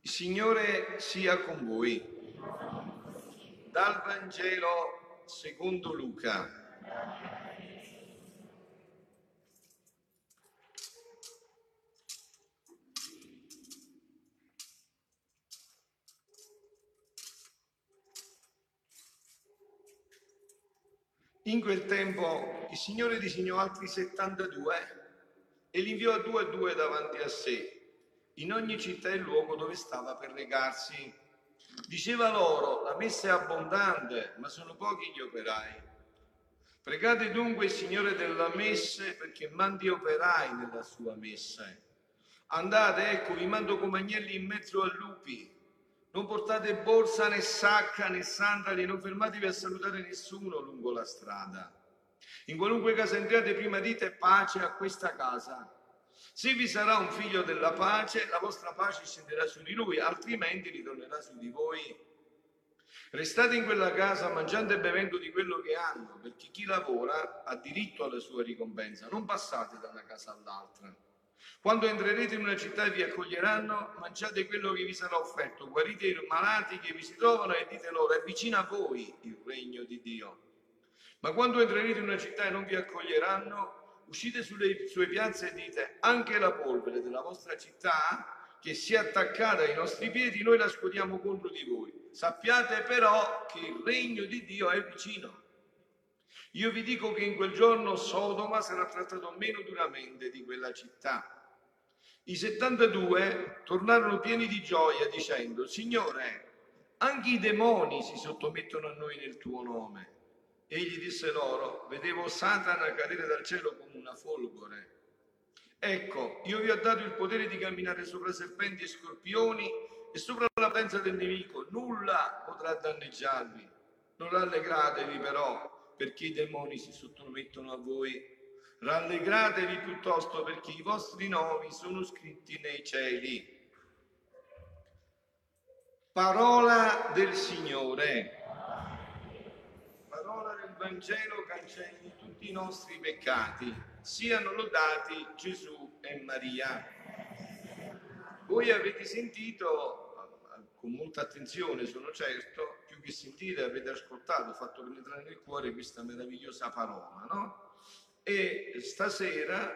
Il Signore sia con voi. Dal Vangelo secondo Luca. In quel tempo il Signore disegnò altri 72 e li inviò due a due davanti a sé, in ogni città e luogo dove stava per recarsi. Diceva loro, la messa è abbondante, ma sono pochi gli operai. Pregate dunque il Signore della messe perché mandi operai nella sua messe. Andate, ecco, vi mando come agnelli in mezzo a lupi. Non portate borsa né sacca né sandali, non fermatevi a salutare nessuno lungo la strada. In qualunque casa entriate, prima dite pace a questa casa. Se vi sarà un figlio della pace, la vostra pace scenderà su di lui, altrimenti ritornerà su di voi. Restate in quella casa mangiando e bevendo di quello che hanno, perché chi lavora ha diritto alla sua ricompensa. Non passate da una casa all'altra. Quando entrerete in una città e vi accoglieranno, mangiate quello che vi sarà offerto, guarite i malati che vi si trovano e dite loro, è vicino a voi il regno di Dio. Ma quando entrerete in una città e non vi accoglieranno, uscite sulle sue piazze e dite, anche la polvere della vostra città che si è attaccata ai nostri piedi, noi la scuotiamo contro di voi. Sappiate però che il regno di Dio è vicino. Io vi dico che in quel giorno Sodoma sarà trattato meno duramente di quella città. I 72 tornarono pieni di gioia dicendo, Signore, anche i demoni si sottomettono a noi nel tuo nome. Egli disse loro, vedevo Satana cadere dal cielo come una folgore. Ecco, io vi ho dato il potere di camminare sopra serpenti e scorpioni e sopra la potenza del nemico. Nulla potrà danneggiarvi. Non rallegratevi però perché i demoni si sottomettono a voi Rallegratevi piuttosto perché i vostri nomi sono scritti nei cieli. Parola del Signore. Parola del Vangelo cancelli tutti i nostri peccati. Siano lodati Gesù e Maria. Voi avete sentito con molta attenzione, sono certo, più che sentire avete ascoltato, fatto penetrare nel cuore questa meravigliosa parola, no? E stasera,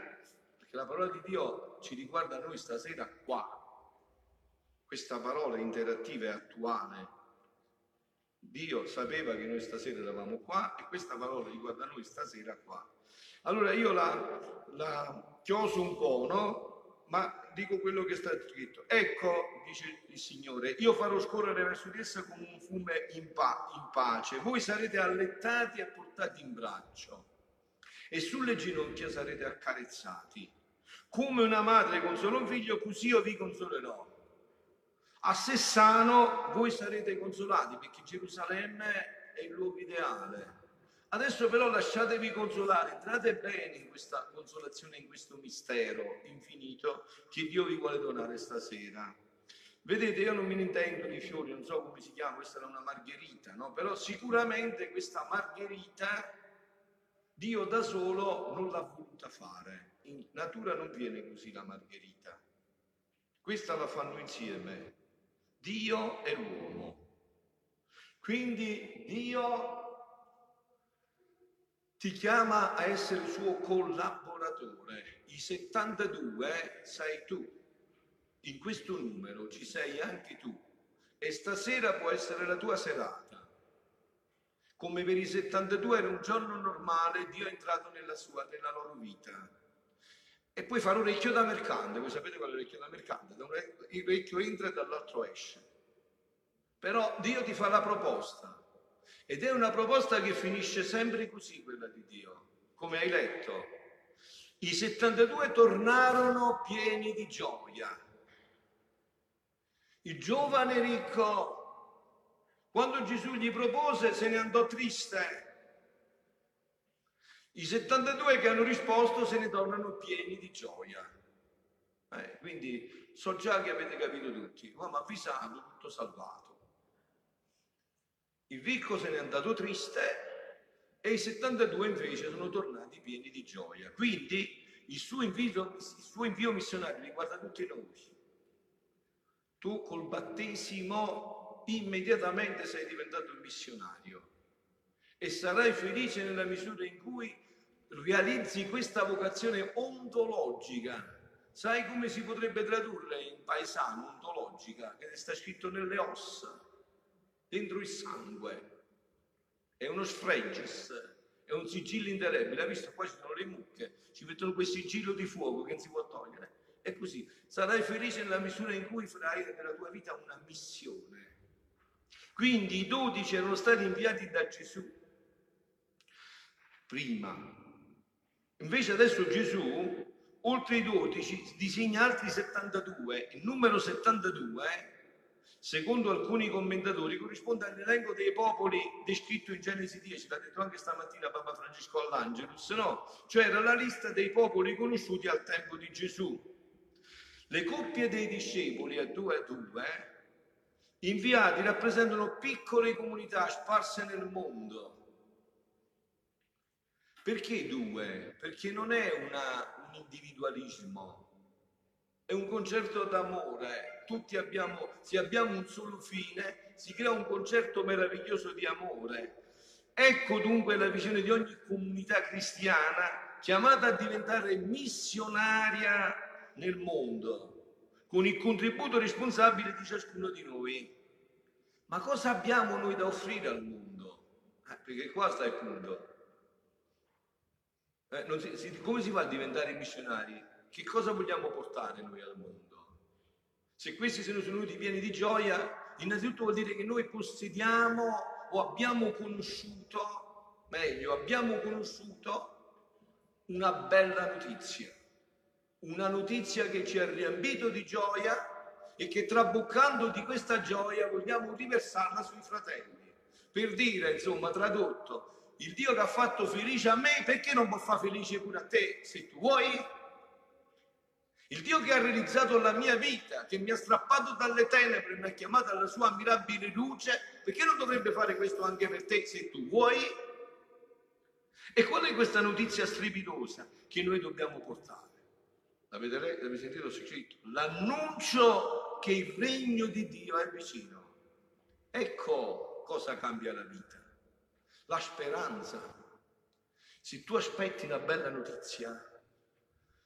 perché la parola di Dio ci riguarda noi stasera qua, questa parola interattiva e attuale. Dio sapeva che noi stasera eravamo qua e questa parola riguarda noi stasera qua. Allora io la, la chioso un po', no? Ma dico quello che sta scritto. Ecco, dice il Signore, io farò scorrere verso di essa come un fume in, pa- in pace. Voi sarete allettati e portati in braccio e sulle ginocchia sarete accarezzati. Come una madre consola un figlio, così io vi consolerò. A Sessano voi sarete consolati perché Gerusalemme è il luogo ideale. Adesso però lasciatevi consolare, entrate bene in questa consolazione, in questo mistero infinito che Dio vi vuole donare stasera. Vedete, io non ne intendo di fiori, non so come si chiama, questa era una margherita, no? Però sicuramente questa margherita Dio da solo non l'ha voluta fare. In natura non viene così la margherita. Questa la fanno insieme. Dio e l'uomo. Quindi Dio ti chiama a essere suo collaboratore. I 72 sei tu. In questo numero ci sei anche tu. E stasera può essere la tua serata come per i 72 era un giorno normale, Dio è entrato nella, sua, nella loro vita. E poi fare orecchio da mercante, voi sapete qual è l'orecchio da mercante? Da un orecchio entra e dall'altro esce. Però Dio ti fa la proposta. Ed è una proposta che finisce sempre così, quella di Dio, come hai letto. I 72 tornarono pieni di gioia. Il giovane ricco quando Gesù gli propose se ne andò triste. I 72 che hanno risposto se ne tornano pieni di gioia. Eh, quindi so già che avete capito tutti, uomo avvisato, tutto salvato. Il ricco se n'è andato triste e i 72 invece sono tornati pieni di gioia. Quindi il suo invito, il suo invio missionario riguarda tutti noi. Tu col battesimo immediatamente sei diventato missionario e sarai felice nella misura in cui realizzi questa vocazione ontologica. Sai come si potrebbe tradurre in paesano ontologica? Che sta scritto nelle ossa, dentro il sangue. È uno sfreges, è un sigillo indelebile. Hai visto? Qua ci sono le mucche, ci mettono quel sigillo di fuoco che non si può togliere. È così. Sarai felice nella misura in cui farai della tua vita una missione. Quindi i dodici erano stati inviati da Gesù prima Invece adesso Gesù, oltre i 12, disegna altri 72. Il numero 72, secondo alcuni commentatori, corrisponde all'elenco dei popoli descritto in Genesi 10, l'ha detto anche stamattina Papa Francesco all'Angelus, no? Cioè era la lista dei popoli conosciuti al tempo di Gesù. Le coppie dei discepoli a due a due, inviati, rappresentano piccole comunità sparse nel mondo perché due? Perché non è una, un individualismo, è un concerto d'amore. Tutti abbiamo, se abbiamo un solo fine, si crea un concerto meraviglioso di amore. Ecco dunque la visione di ogni comunità cristiana chiamata a diventare missionaria nel mondo, con il contributo responsabile di ciascuno di noi. Ma cosa abbiamo noi da offrire al mondo? Eh, perché qua sta il punto. Eh, si, si, come si fa a diventare missionari? Che cosa vogliamo portare noi al mondo? Se questi sono venuti pieni di gioia, innanzitutto vuol dire che noi possediamo o abbiamo conosciuto, meglio, abbiamo conosciuto una bella notizia, una notizia che ci ha riempito di gioia e che traboccando di questa gioia vogliamo riversarla sui fratelli. Per dire, insomma, tradotto, il Dio che ha fatto felice a me, perché non può fare felice pure a te, se tu vuoi? Il Dio che ha realizzato la mia vita, che mi ha strappato dalle tenebre mi ha chiamato alla sua ammirabile luce, perché non dovrebbe fare questo anche per te, se tu vuoi? E qual è questa notizia strepitosa che noi dobbiamo portare? L'avete, l'avete sentito scritto? L'annuncio che il regno di Dio è vicino. Ecco cosa cambia la vita la speranza. Se tu aspetti una bella notizia,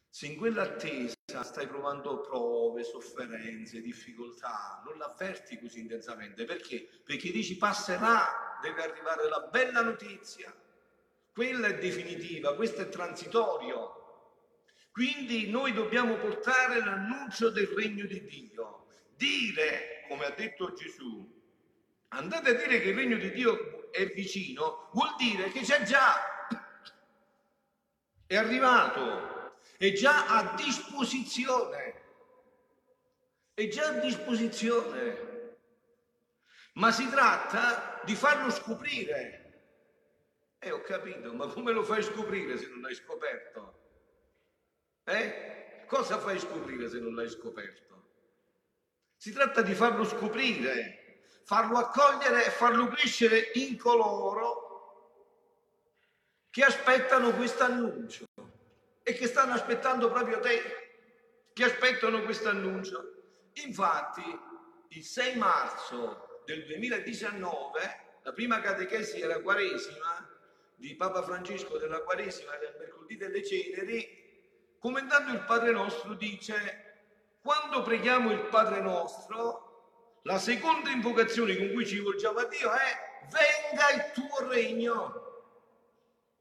se in quell'attesa stai provando prove, sofferenze, difficoltà, non l'avverti così intensamente. Perché? Perché dici passerà, deve arrivare la bella notizia. Quella è definitiva, questo è transitorio. Quindi noi dobbiamo portare l'annuncio del regno di Dio. Dire, come ha detto Gesù, andate a dire che il regno di Dio è vicino, vuol dire che c'è già, è arrivato, è già a disposizione, è già a disposizione. Ma si tratta di farlo scoprire. E eh, ho capito, ma come lo fai scoprire se non l'hai scoperto? Eh? Cosa fai scoprire se non l'hai scoperto? Si tratta di farlo scoprire farlo accogliere e farlo crescere in coloro che aspettano questo annuncio e che stanno aspettando proprio te, che aspettano questo annuncio. Infatti, il 6 marzo del 2019, la prima catechesi era Quaresima, di Papa Francesco della Quaresima del mercoledì delle ceneri, commentando il Padre Nostro dice, quando preghiamo il Padre Nostro, la seconda invocazione con cui ci rivolgiamo a Dio è venga il tuo regno.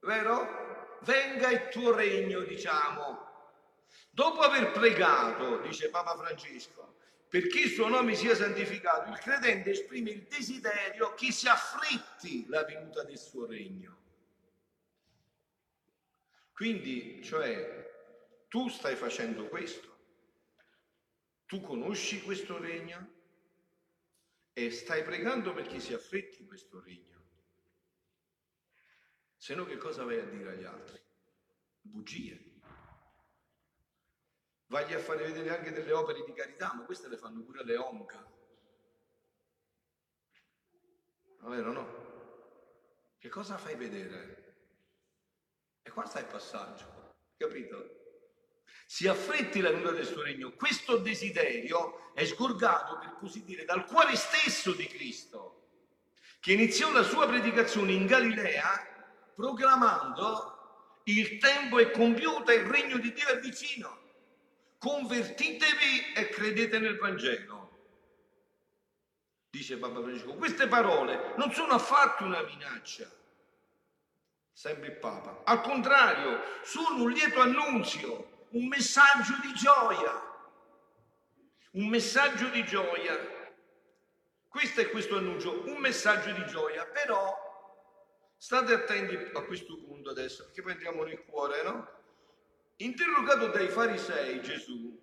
Vero? Venga il tuo regno, diciamo. Dopo aver pregato, dice Papa Francesco, perché il suo nome sia santificato, il credente esprime il desiderio che si afflitti la venuta del suo regno. Quindi, cioè, tu stai facendo questo. Tu conosci questo regno? e stai pregando perché si affretti questo regno. Se no che cosa vai a dire agli altri? Bugie. Vai a fare vedere anche delle opere di carità, ma queste le fanno pure le onca. Vero no? Che cosa fai vedere? qua sta il passaggio, capito? Si affretti la venuta del suo regno. Questo desiderio è sgorgato, per così dire, dal cuore stesso di Cristo, che iniziò la sua predicazione in Galilea proclamando il tempo è compiuto e il regno di Dio è vicino. Convertitevi e credete nel Vangelo dice Papa Francesco. Queste parole non sono affatto una minaccia, sempre il Papa. Al contrario, sono un lieto annunzio, un messaggio di gioia. Un messaggio di gioia. Questo è questo annuncio, un messaggio di gioia, però state attenti a questo punto adesso, perché poi entriamo nel cuore, no? Interrogato dai farisei Gesù,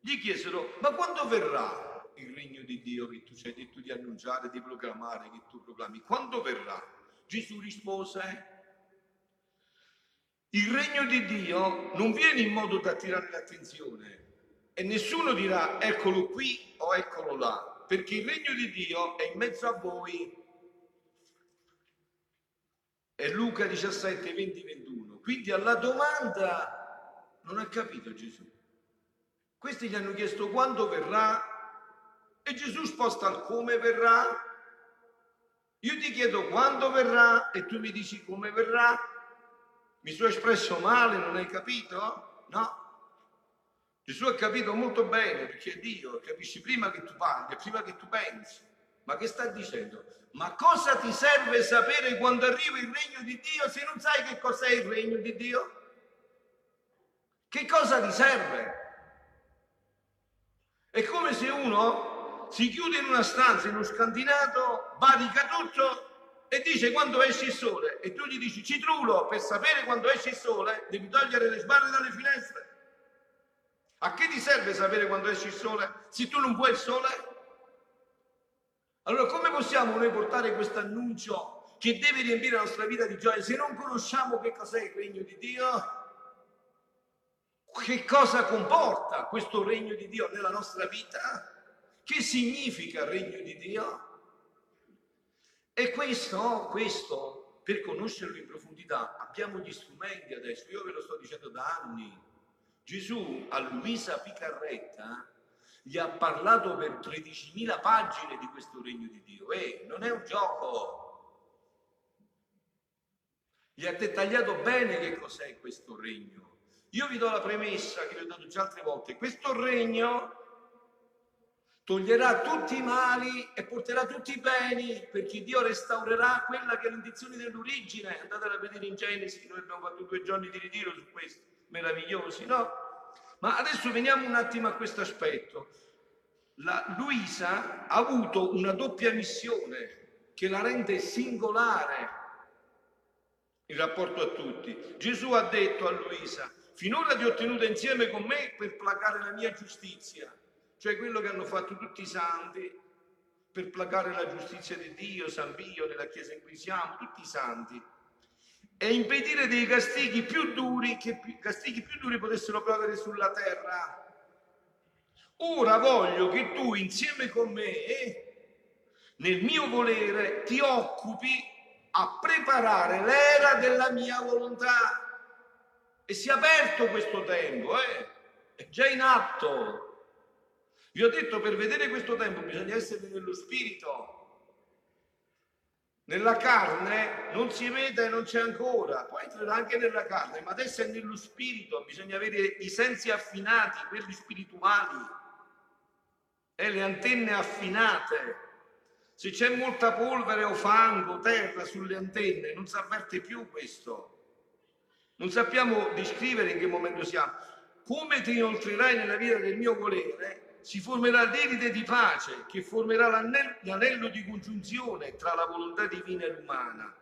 gli chiesero, ma quando verrà il regno di Dio che tu ci hai detto di annunciare, di proclamare, che tu proclami, quando verrà? Gesù rispose, il regno di Dio non viene in modo da attirare l'attenzione e nessuno dirà eccolo qui o eccolo là, perché il regno di Dio è in mezzo a voi. È Luca 17, 20, 21. Quindi alla domanda non ha capito Gesù. Questi gli hanno chiesto quando verrà e Gesù sposta al come verrà. Io ti chiedo quando verrà e tu mi dici come verrà. Mi sono espresso male, non hai capito? No. Gesù ha capito molto bene perché Dio, capisci prima che tu parli, prima che tu pensi. Ma che sta dicendo? Ma cosa ti serve sapere quando arriva il regno di Dio se non sai che cos'è il regno di Dio? Che cosa ti serve? È come se uno si chiude in una stanza, in uno scantinato, barica tutto e dice quando esce il sole e tu gli dici citrulo per sapere quando esce il sole devi togliere le sbarre dalle finestre. A che ti serve sapere quando esce il sole se tu non vuoi il sole? Allora come possiamo noi portare questo annuncio che deve riempire la nostra vita di gioia se non conosciamo che cos'è il regno di Dio? Che cosa comporta questo regno di Dio nella nostra vita? Che significa il regno di Dio? E questo, questo, per conoscerlo in profondità, abbiamo gli strumenti adesso. Io ve lo sto dicendo da anni. Gesù a Luisa Picarretta gli ha parlato per 13.000 pagine di questo regno di Dio. E non è un gioco. Gli ha dettagliato bene che cos'è questo regno. Io vi do la premessa che vi ho dato già altre volte. Questo regno toglierà tutti i mali e porterà tutti i beni, perché Dio restaurerà quella che è l'intenzione dell'origine. Andate a vedere in Genesi, noi abbiamo fatto due giorni di ritiro su questo, meravigliosi, no? Ma adesso veniamo un attimo a questo aspetto. La Luisa ha avuto una doppia missione che la rende singolare in rapporto a tutti. Gesù ha detto a Luisa, finora ti ho tenuta insieme con me per placare la mia giustizia cioè quello che hanno fatto tutti i santi per placare la giustizia di Dio, San Pio, nella Chiesa in cui siamo, tutti i santi, e impedire dei castighi più duri che castighi più duri potessero piovere sulla terra. Ora voglio che tu insieme con me, nel mio volere, ti occupi a preparare l'era della mia volontà. E si è aperto questo tempo, eh? è già in atto. Vi ho detto per vedere questo tempo bisogna essere nello spirito. Nella carne non si vede e non c'è ancora, poi entrerà anche nella carne, ma adesso è nello spirito, bisogna avere i sensi affinati, quelli spirituali, e le antenne affinate. Se c'è molta polvere o fango, terra sulle antenne, non si avverte più questo. Non sappiamo descrivere in che momento siamo. Come ti inoltrerai nella vita del mio volere, si formerà l'eride di pace che formerà l'anello di congiunzione tra la volontà divina e l'umana,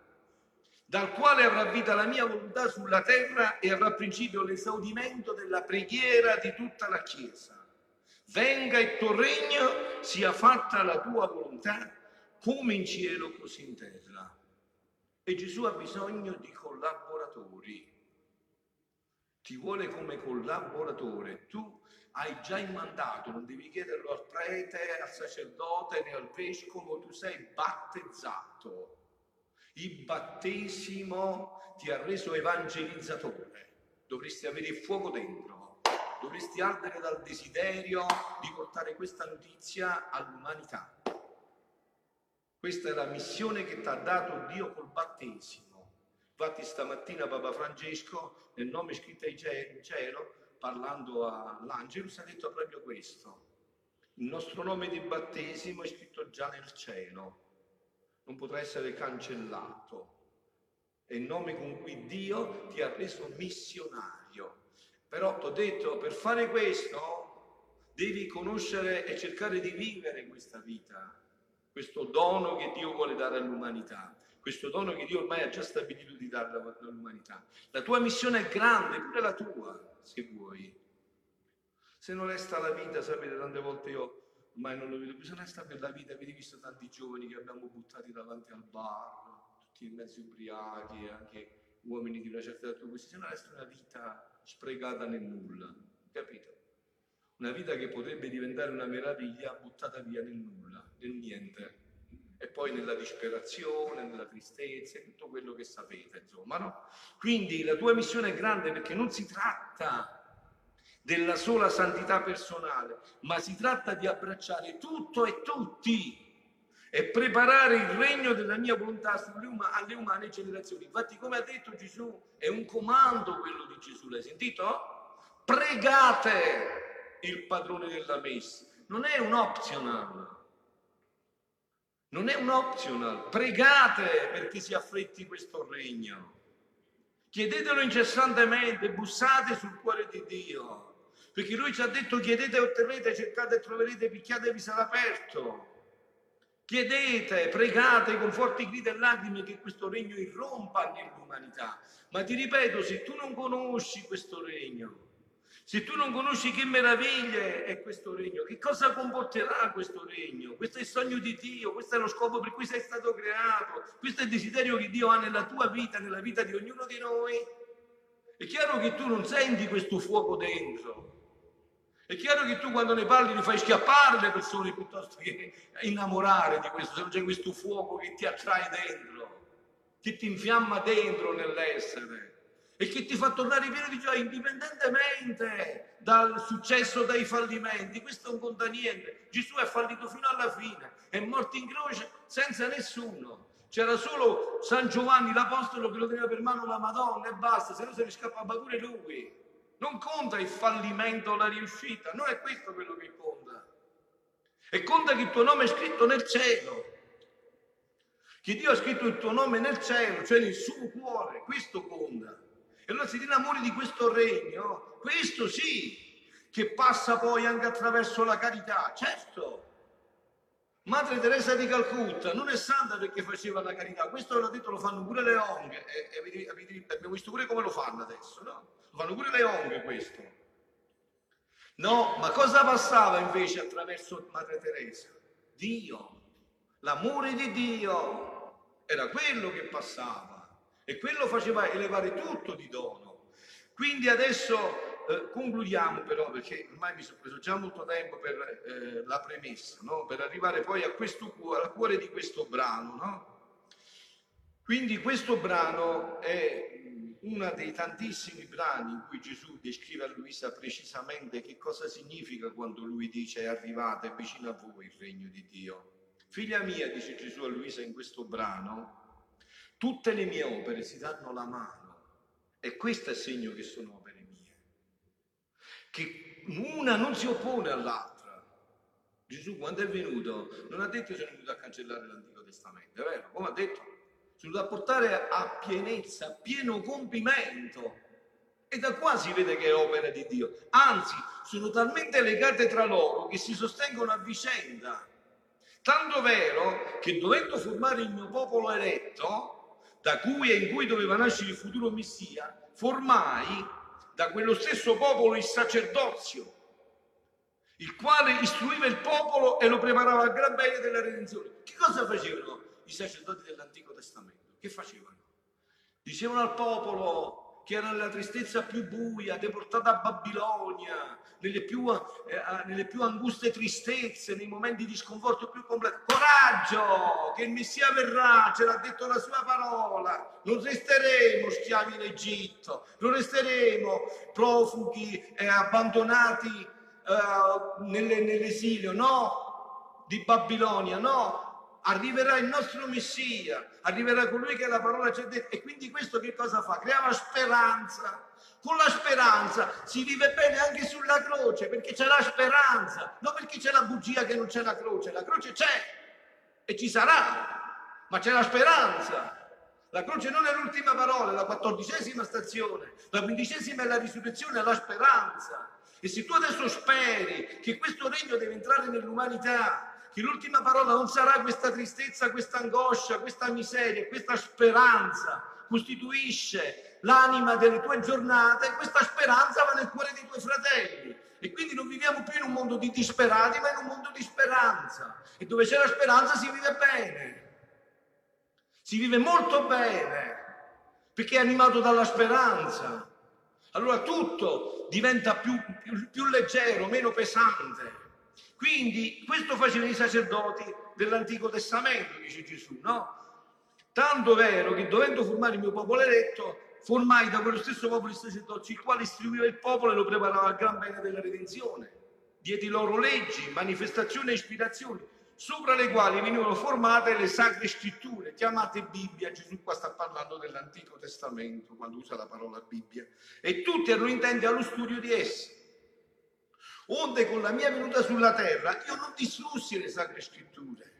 dal quale avrà vita la mia volontà sulla terra e avrà principio l'esaudimento della preghiera di tutta la Chiesa. Venga il tuo regno, sia fatta la tua volontà, come in cielo così in terra. E Gesù ha bisogno di collaboratori. Ti vuole come collaboratore. Tu hai già il mandato, non devi chiederlo al prete, al sacerdote né al vescovo, tu sei battezzato. Il battesimo ti ha reso evangelizzatore, dovresti avere il fuoco dentro, dovresti ardere dal desiderio di portare questa notizia all'umanità. Questa è la missione che ti ha dato Dio col battesimo. Infatti stamattina Papa Francesco, nel nome scritto in cielo, parlando all'Angelus, ha detto proprio questo. Il nostro nome di battesimo è scritto già nel cielo, non potrà essere cancellato. È il nome con cui Dio ti ha reso missionario. Però ti ho detto, per fare questo devi conoscere e cercare di vivere questa vita, questo dono che Dio vuole dare all'umanità, questo dono che Dio ormai ha già stabilito di dare all'umanità. La tua missione è grande, pure la tua, se vuoi. Se non resta la vita, sapete, tante volte io ormai non lo vedo più, se non resta per la vita, avete visto tanti giovani che abbiamo buttati davanti al bar, tutti in mezzo ubriachi, anche uomini di una certa età, questi, se non resta una vita sprecata nel nulla, capito? Una vita che potrebbe diventare una meraviglia buttata via nel nulla, nel niente. E poi nella disperazione, nella tristezza, tutto quello che sapete, insomma, no? Quindi la tua missione è grande perché non si tratta della sola santità personale, ma si tratta di abbracciare tutto e tutti e preparare il regno della mia volontà alle umane generazioni. Infatti, come ha detto Gesù, è un comando quello di Gesù, l'hai sentito? Pregate il padrone della messa, non è un optional. Non è un optional, pregate perché si affretti questo regno. Chiedetelo incessantemente, bussate sul cuore di Dio perché lui ci ha detto chiedete e otterrete, cercate e troverete, picchiatevi sarà aperto. Chiedete, pregate con forti grida e lacrime che questo regno irrompa nell'umanità. Ma ti ripeto, se tu non conosci questo regno, se tu non conosci che meraviglie è questo regno, che cosa comporterà questo regno? Questo è il sogno di Dio, questo è lo scopo per cui sei stato creato, questo è il desiderio che Dio ha nella tua vita, nella vita di ognuno di noi. È chiaro che tu non senti questo fuoco dentro, è chiaro che tu quando ne parli li fai schiappare le persone piuttosto che innamorare di questo, se non c'è questo fuoco che ti attrae dentro, che ti infiamma dentro nell'essere e che ti fa tornare pieno di gioia indipendentemente dal successo, dai fallimenti. Questo non conta niente. Gesù è fallito fino alla fine, è morto in croce senza nessuno. C'era solo San Giovanni l'Apostolo che lo teneva per mano la Madonna e basta, se no se ne scappava pure lui. Non conta il fallimento o la riuscita, non è questo quello che conta. E conta che il tuo nome è scritto nel cielo. Che Dio ha scritto il tuo nome nel cielo, cioè nel suo cuore, questo conta. E allora se ti innamori di questo regno, questo sì, che passa poi anche attraverso la carità, certo. Madre Teresa di Calcutta non è santa perché faceva la carità, questo l'ho detto lo fanno pure le onghe, e, e, abbiamo visto pure come lo fanno adesso, no? Lo fanno pure le onghe questo. No, ma cosa passava invece attraverso Madre Teresa? Dio, l'amore di Dio, era quello che passava e quello faceva elevare tutto di dono. Quindi adesso eh, concludiamo però, perché ormai mi sono preso già molto tempo per eh, la premessa, no? per arrivare poi a questo cuore, al cuore di questo brano. No? Quindi questo brano è uno dei tantissimi brani in cui Gesù descrive a Luisa precisamente che cosa significa quando lui dice è vicino a voi il regno di Dio. Figlia mia, dice Gesù a Luisa in questo brano, tutte le mie opere si danno la mano e questo è segno che sono opere mie, che una non si oppone all'altra. Gesù quando è venuto non ha detto sono venuto a cancellare l'Antico Testamento, è vero? Come ha detto? sono da portare a pienezza, a pieno compimento. E da qua si vede che è opera di Dio. Anzi, sono talmente legate tra loro che si sostengono a vicenda. Tanto vero che dovendo formare il mio popolo eletto, da cui e in cui doveva nascere il futuro Messia, formai da quello stesso popolo il sacerdozio, il quale istruiva il popolo e lo preparava al gran bene della redenzione. Che cosa facevano i sacerdoti dell'Antico Testamento? Che facevano? Dicevano al popolo che era nella tristezza più buia, deportato a Babilonia, nelle più, eh, nelle più anguste tristezze, nei momenti di sconforto più completi. Coraggio, che il Messia verrà, ce l'ha detto la sua parola. Non resteremo schiavi in Egitto, non resteremo profughi eh, abbandonati eh, nelle, nell'esilio, no, di Babilonia, no, arriverà il nostro Messia, arriverà colui che la parola ci ha detto. E quindi questo che cosa fa? Creava speranza. Con la speranza si vive bene anche sulla croce, perché c'è la speranza, non perché c'è la bugia che non c'è la croce. La croce c'è e ci sarà, ma c'è la speranza. La croce non è l'ultima parola, è la quattordicesima stazione, la quindicesima è la risurrezione, è la speranza. E se tu adesso speri che questo regno deve entrare nell'umanità, che l'ultima parola non sarà questa tristezza, questa angoscia, questa miseria, questa speranza costituisce l'anima delle tue giornate, questa speranza va nel cuore dei tuoi fratelli. E quindi non viviamo più in un mondo di disperati, ma in un mondo di speranza. E dove c'è la speranza si vive bene. Si vive molto bene, perché è animato dalla speranza. Allora tutto diventa più, più, più leggero, meno pesante. Quindi questo facevano i sacerdoti dell'Antico Testamento, dice Gesù, no? Tanto vero che dovendo formare il mio popolo eletto, formai da quello stesso popolo i sacerdoti, il quale istruiva il popolo e lo preparava al gran bene della redenzione. Diedi loro leggi, manifestazioni e ispirazioni, sopra le quali venivano formate le sacre scritture, chiamate Bibbia. Gesù qua sta parlando dell'Antico Testamento, quando usa la parola Bibbia. E tutti erano intenti allo studio di esse onde con la mia venuta sulla terra io non distrussi le sacre scritture,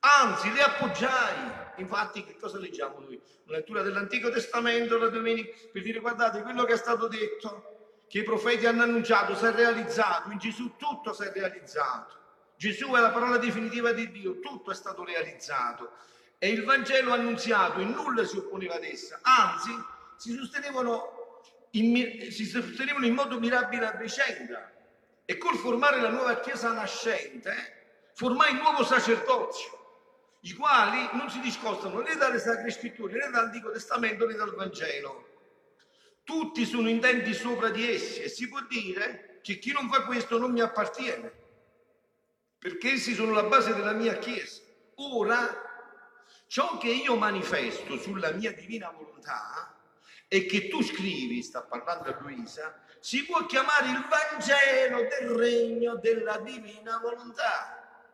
anzi le appoggiai. Infatti che cosa leggiamo noi? Una lettura dell'Antico Testamento la domenica per dire guardate quello che è stato detto, che i profeti hanno annunciato, si è realizzato, in Gesù tutto si è realizzato. Gesù è la parola definitiva di Dio, tutto è stato realizzato. E il Vangelo annunziato in nulla si opponeva ad essa, anzi si sostenevano in, si sostenevano in modo mirabile a vicenda e col formare la nuova Chiesa nascente, formai il nuovo sacerdozio, i quali non si discostano né dalle Sacre Scritture, né dall'Antico Testamento, né dal Vangelo. Tutti sono intenti sopra di essi e si può dire che chi non fa questo non mi appartiene, perché essi sono la base della mia Chiesa. Ora, ciò che io manifesto sulla mia divina volontà e che tu scrivi, sta parlando a Luisa, si può chiamare il Vangelo del regno della divina volontà.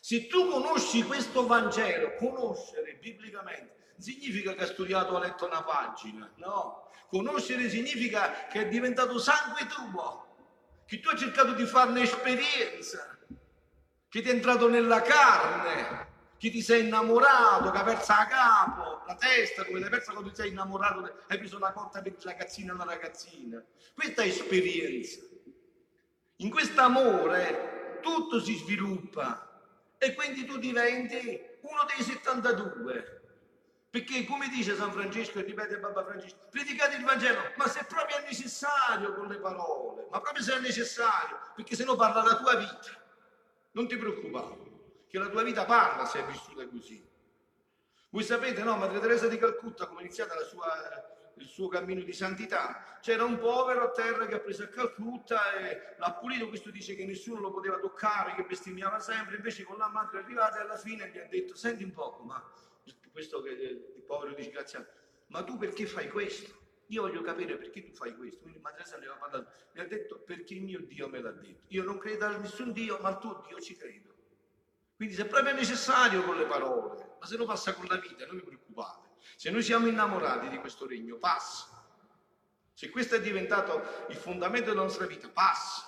Se tu conosci questo Vangelo, conoscere biblicamente significa che hai studiato, ha letto una pagina, no. Conoscere significa che è diventato sangue tuo, che tu hai cercato di farne esperienza, che ti è entrato nella carne, che ti sei innamorato, che hai perso a capo, la testa, come l'hai persa quando ti sei innamorato, hai preso la cotta per ragazzina e una ragazzina. Questa è esperienza. In questo amore tutto si sviluppa e quindi tu diventi uno dei 72. Perché come dice San Francesco e ripete Papa Francesco, predicate il Vangelo, ma se proprio è necessario con le parole, ma proprio se è necessario, perché se no parla la tua vita. Non ti preoccupare che la tua vita parla se è vissuta così. Voi sapete, no, Madre Teresa di Calcutta, come è iniziata sua, il suo cammino di santità, c'era un povero a terra che ha preso a Calcutta e l'ha pulito, questo dice che nessuno lo poteva toccare, che bestemmiava sempre, invece con la madre è arrivata e alla fine gli ha detto, senti un poco, ma questo che il povero disgraziato, ma tu perché fai questo? Io voglio capire perché tu fai questo. Quindi Madre Teresa ne aveva parlato, mi ha detto perché il mio Dio me l'ha detto. Io non credo a nessun Dio, ma tuo Dio ci credo. Quindi se proprio è necessario con le parole, ma se no passa con la vita, non vi preoccupate. Se noi siamo innamorati di questo regno, passa. Se questo è diventato il fondamento della nostra vita, passa.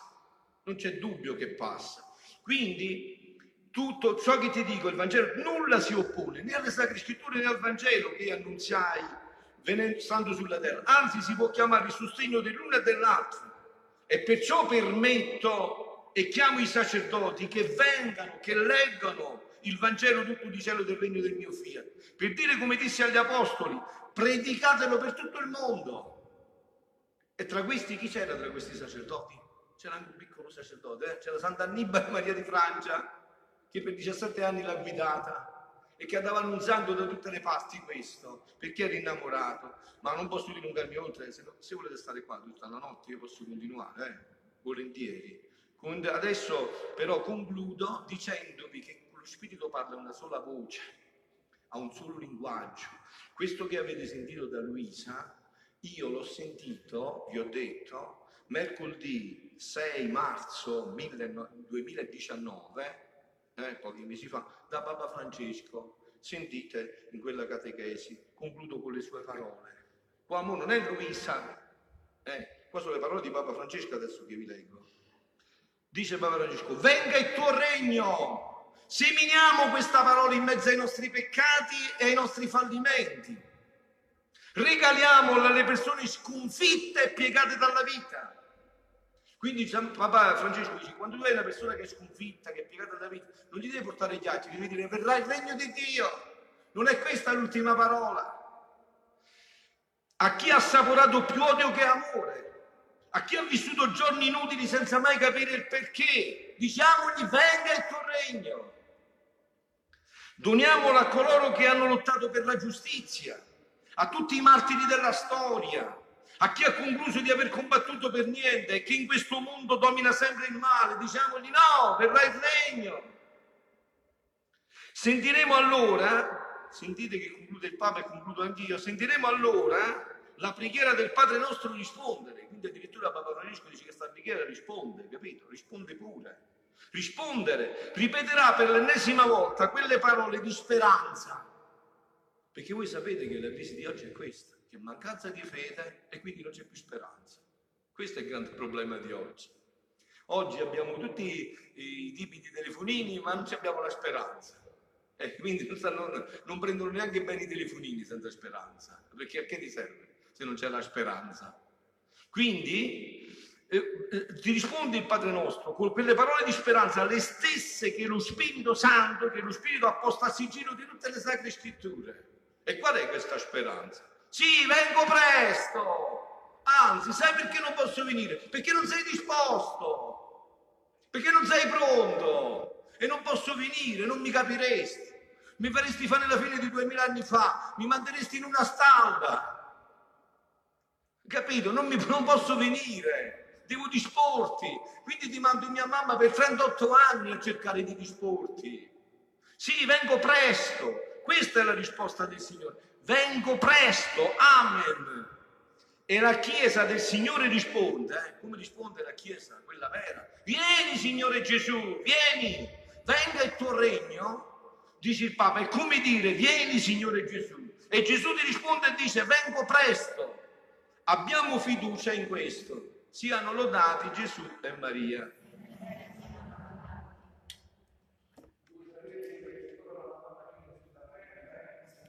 Non c'è dubbio che passa. Quindi tutto ciò che ti dico, il Vangelo, nulla si oppone né alle Sacre Scritture né al Vangelo che annunziai venendo, stando sulla terra. Anzi, si può chiamare il sostegno dell'uno e dell'altro. E perciò permetto e chiamo i sacerdoti che vengano, che leggano il Vangelo tutto di cielo del regno del mio fiat, per dire come disse agli apostoli, predicatelo per tutto il mondo. E tra questi chi c'era tra questi sacerdoti? C'era anche un piccolo sacerdote, eh? c'era Sant'Annibale Maria di Francia, che per 17 anni l'ha guidata. e che andava annunziando da tutte le parti questo, perché era innamorato. Ma non posso dilungarmi oltre, se, no, se volete stare qua tutta la notte io posso continuare, eh? volentieri. Adesso però concludo dicendovi che lo Spirito parla una sola voce, ha un solo linguaggio. Questo che avete sentito da Luisa, io l'ho sentito, vi ho detto, mercoledì 6 marzo 2019, eh, pochi mesi fa, da Papa Francesco. Sentite in quella catechesi, concludo con le sue parole. Qua non è Luisa, eh, qua sono le parole di Papa Francesco adesso che vi leggo. Dice Papa Francesco, venga il tuo regno, seminiamo questa parola in mezzo ai nostri peccati e ai nostri fallimenti. Regaliamola alle persone sconfitte e piegate dalla vita. Quindi papà Francesco dice, quando tu hai una persona che è sconfitta, che è piegata dalla vita, non gli devi portare gli atti, devi dire verrà il regno di Dio. Non è questa l'ultima parola. A chi ha assaporato più odio che amore, a chi ha vissuto giorni inutili senza mai capire il perché, diciamogli venga il tuo regno. Doniamolo a coloro che hanno lottato per la giustizia, a tutti i martiri della storia, a chi ha concluso di aver combattuto per niente e che in questo mondo domina sempre il male, diciamogli no, verrà il regno. Sentiremo allora, sentite che conclude il Papa e concludo anch'io, sentiremo allora la preghiera del Padre nostro rispondere. Quindi addirittura Papa Francesco dice che sta preghiera risponde, capito? Risponde pure. Rispondere, ripeterà per l'ennesima volta quelle parole di speranza. Perché voi sapete che la crisi di oggi è questa, che mancanza di fede e quindi non c'è più speranza. Questo è il grande problema di oggi. Oggi abbiamo tutti i tipi di telefonini, ma non abbiamo la speranza. E quindi non, stanno, non prendono neanche bene i telefonini senza speranza, perché a che ti serve? se non c'è la speranza. Quindi eh, eh, ti risponde il Padre nostro con quelle parole di speranza, le stesse che lo Spirito Santo, che lo Spirito ha posto a sigillo di tutte le sacre scritture. E qual è questa speranza? Sì, vengo presto! Anzi, sai perché non posso venire? Perché non sei disposto, perché non sei pronto e non posso venire, non mi capiresti. Mi faresti fare la fine di duemila anni fa, mi manderesti in una stalla, Capito? Non, mi, non posso venire, devo disporti. Quindi ti mando mia mamma per 38 anni a cercare di disporti. Sì, vengo presto. Questa è la risposta del Signore. Vengo presto. Amen. E la Chiesa del Signore risponde, eh? come risponde la Chiesa, quella vera? Vieni Signore Gesù, vieni, venga il tuo regno, dice il Papa, è come dire, vieni Signore Gesù. E Gesù ti risponde e dice, vengo presto. Abbiamo fiducia in questo. Siano lodati Gesù e Maria.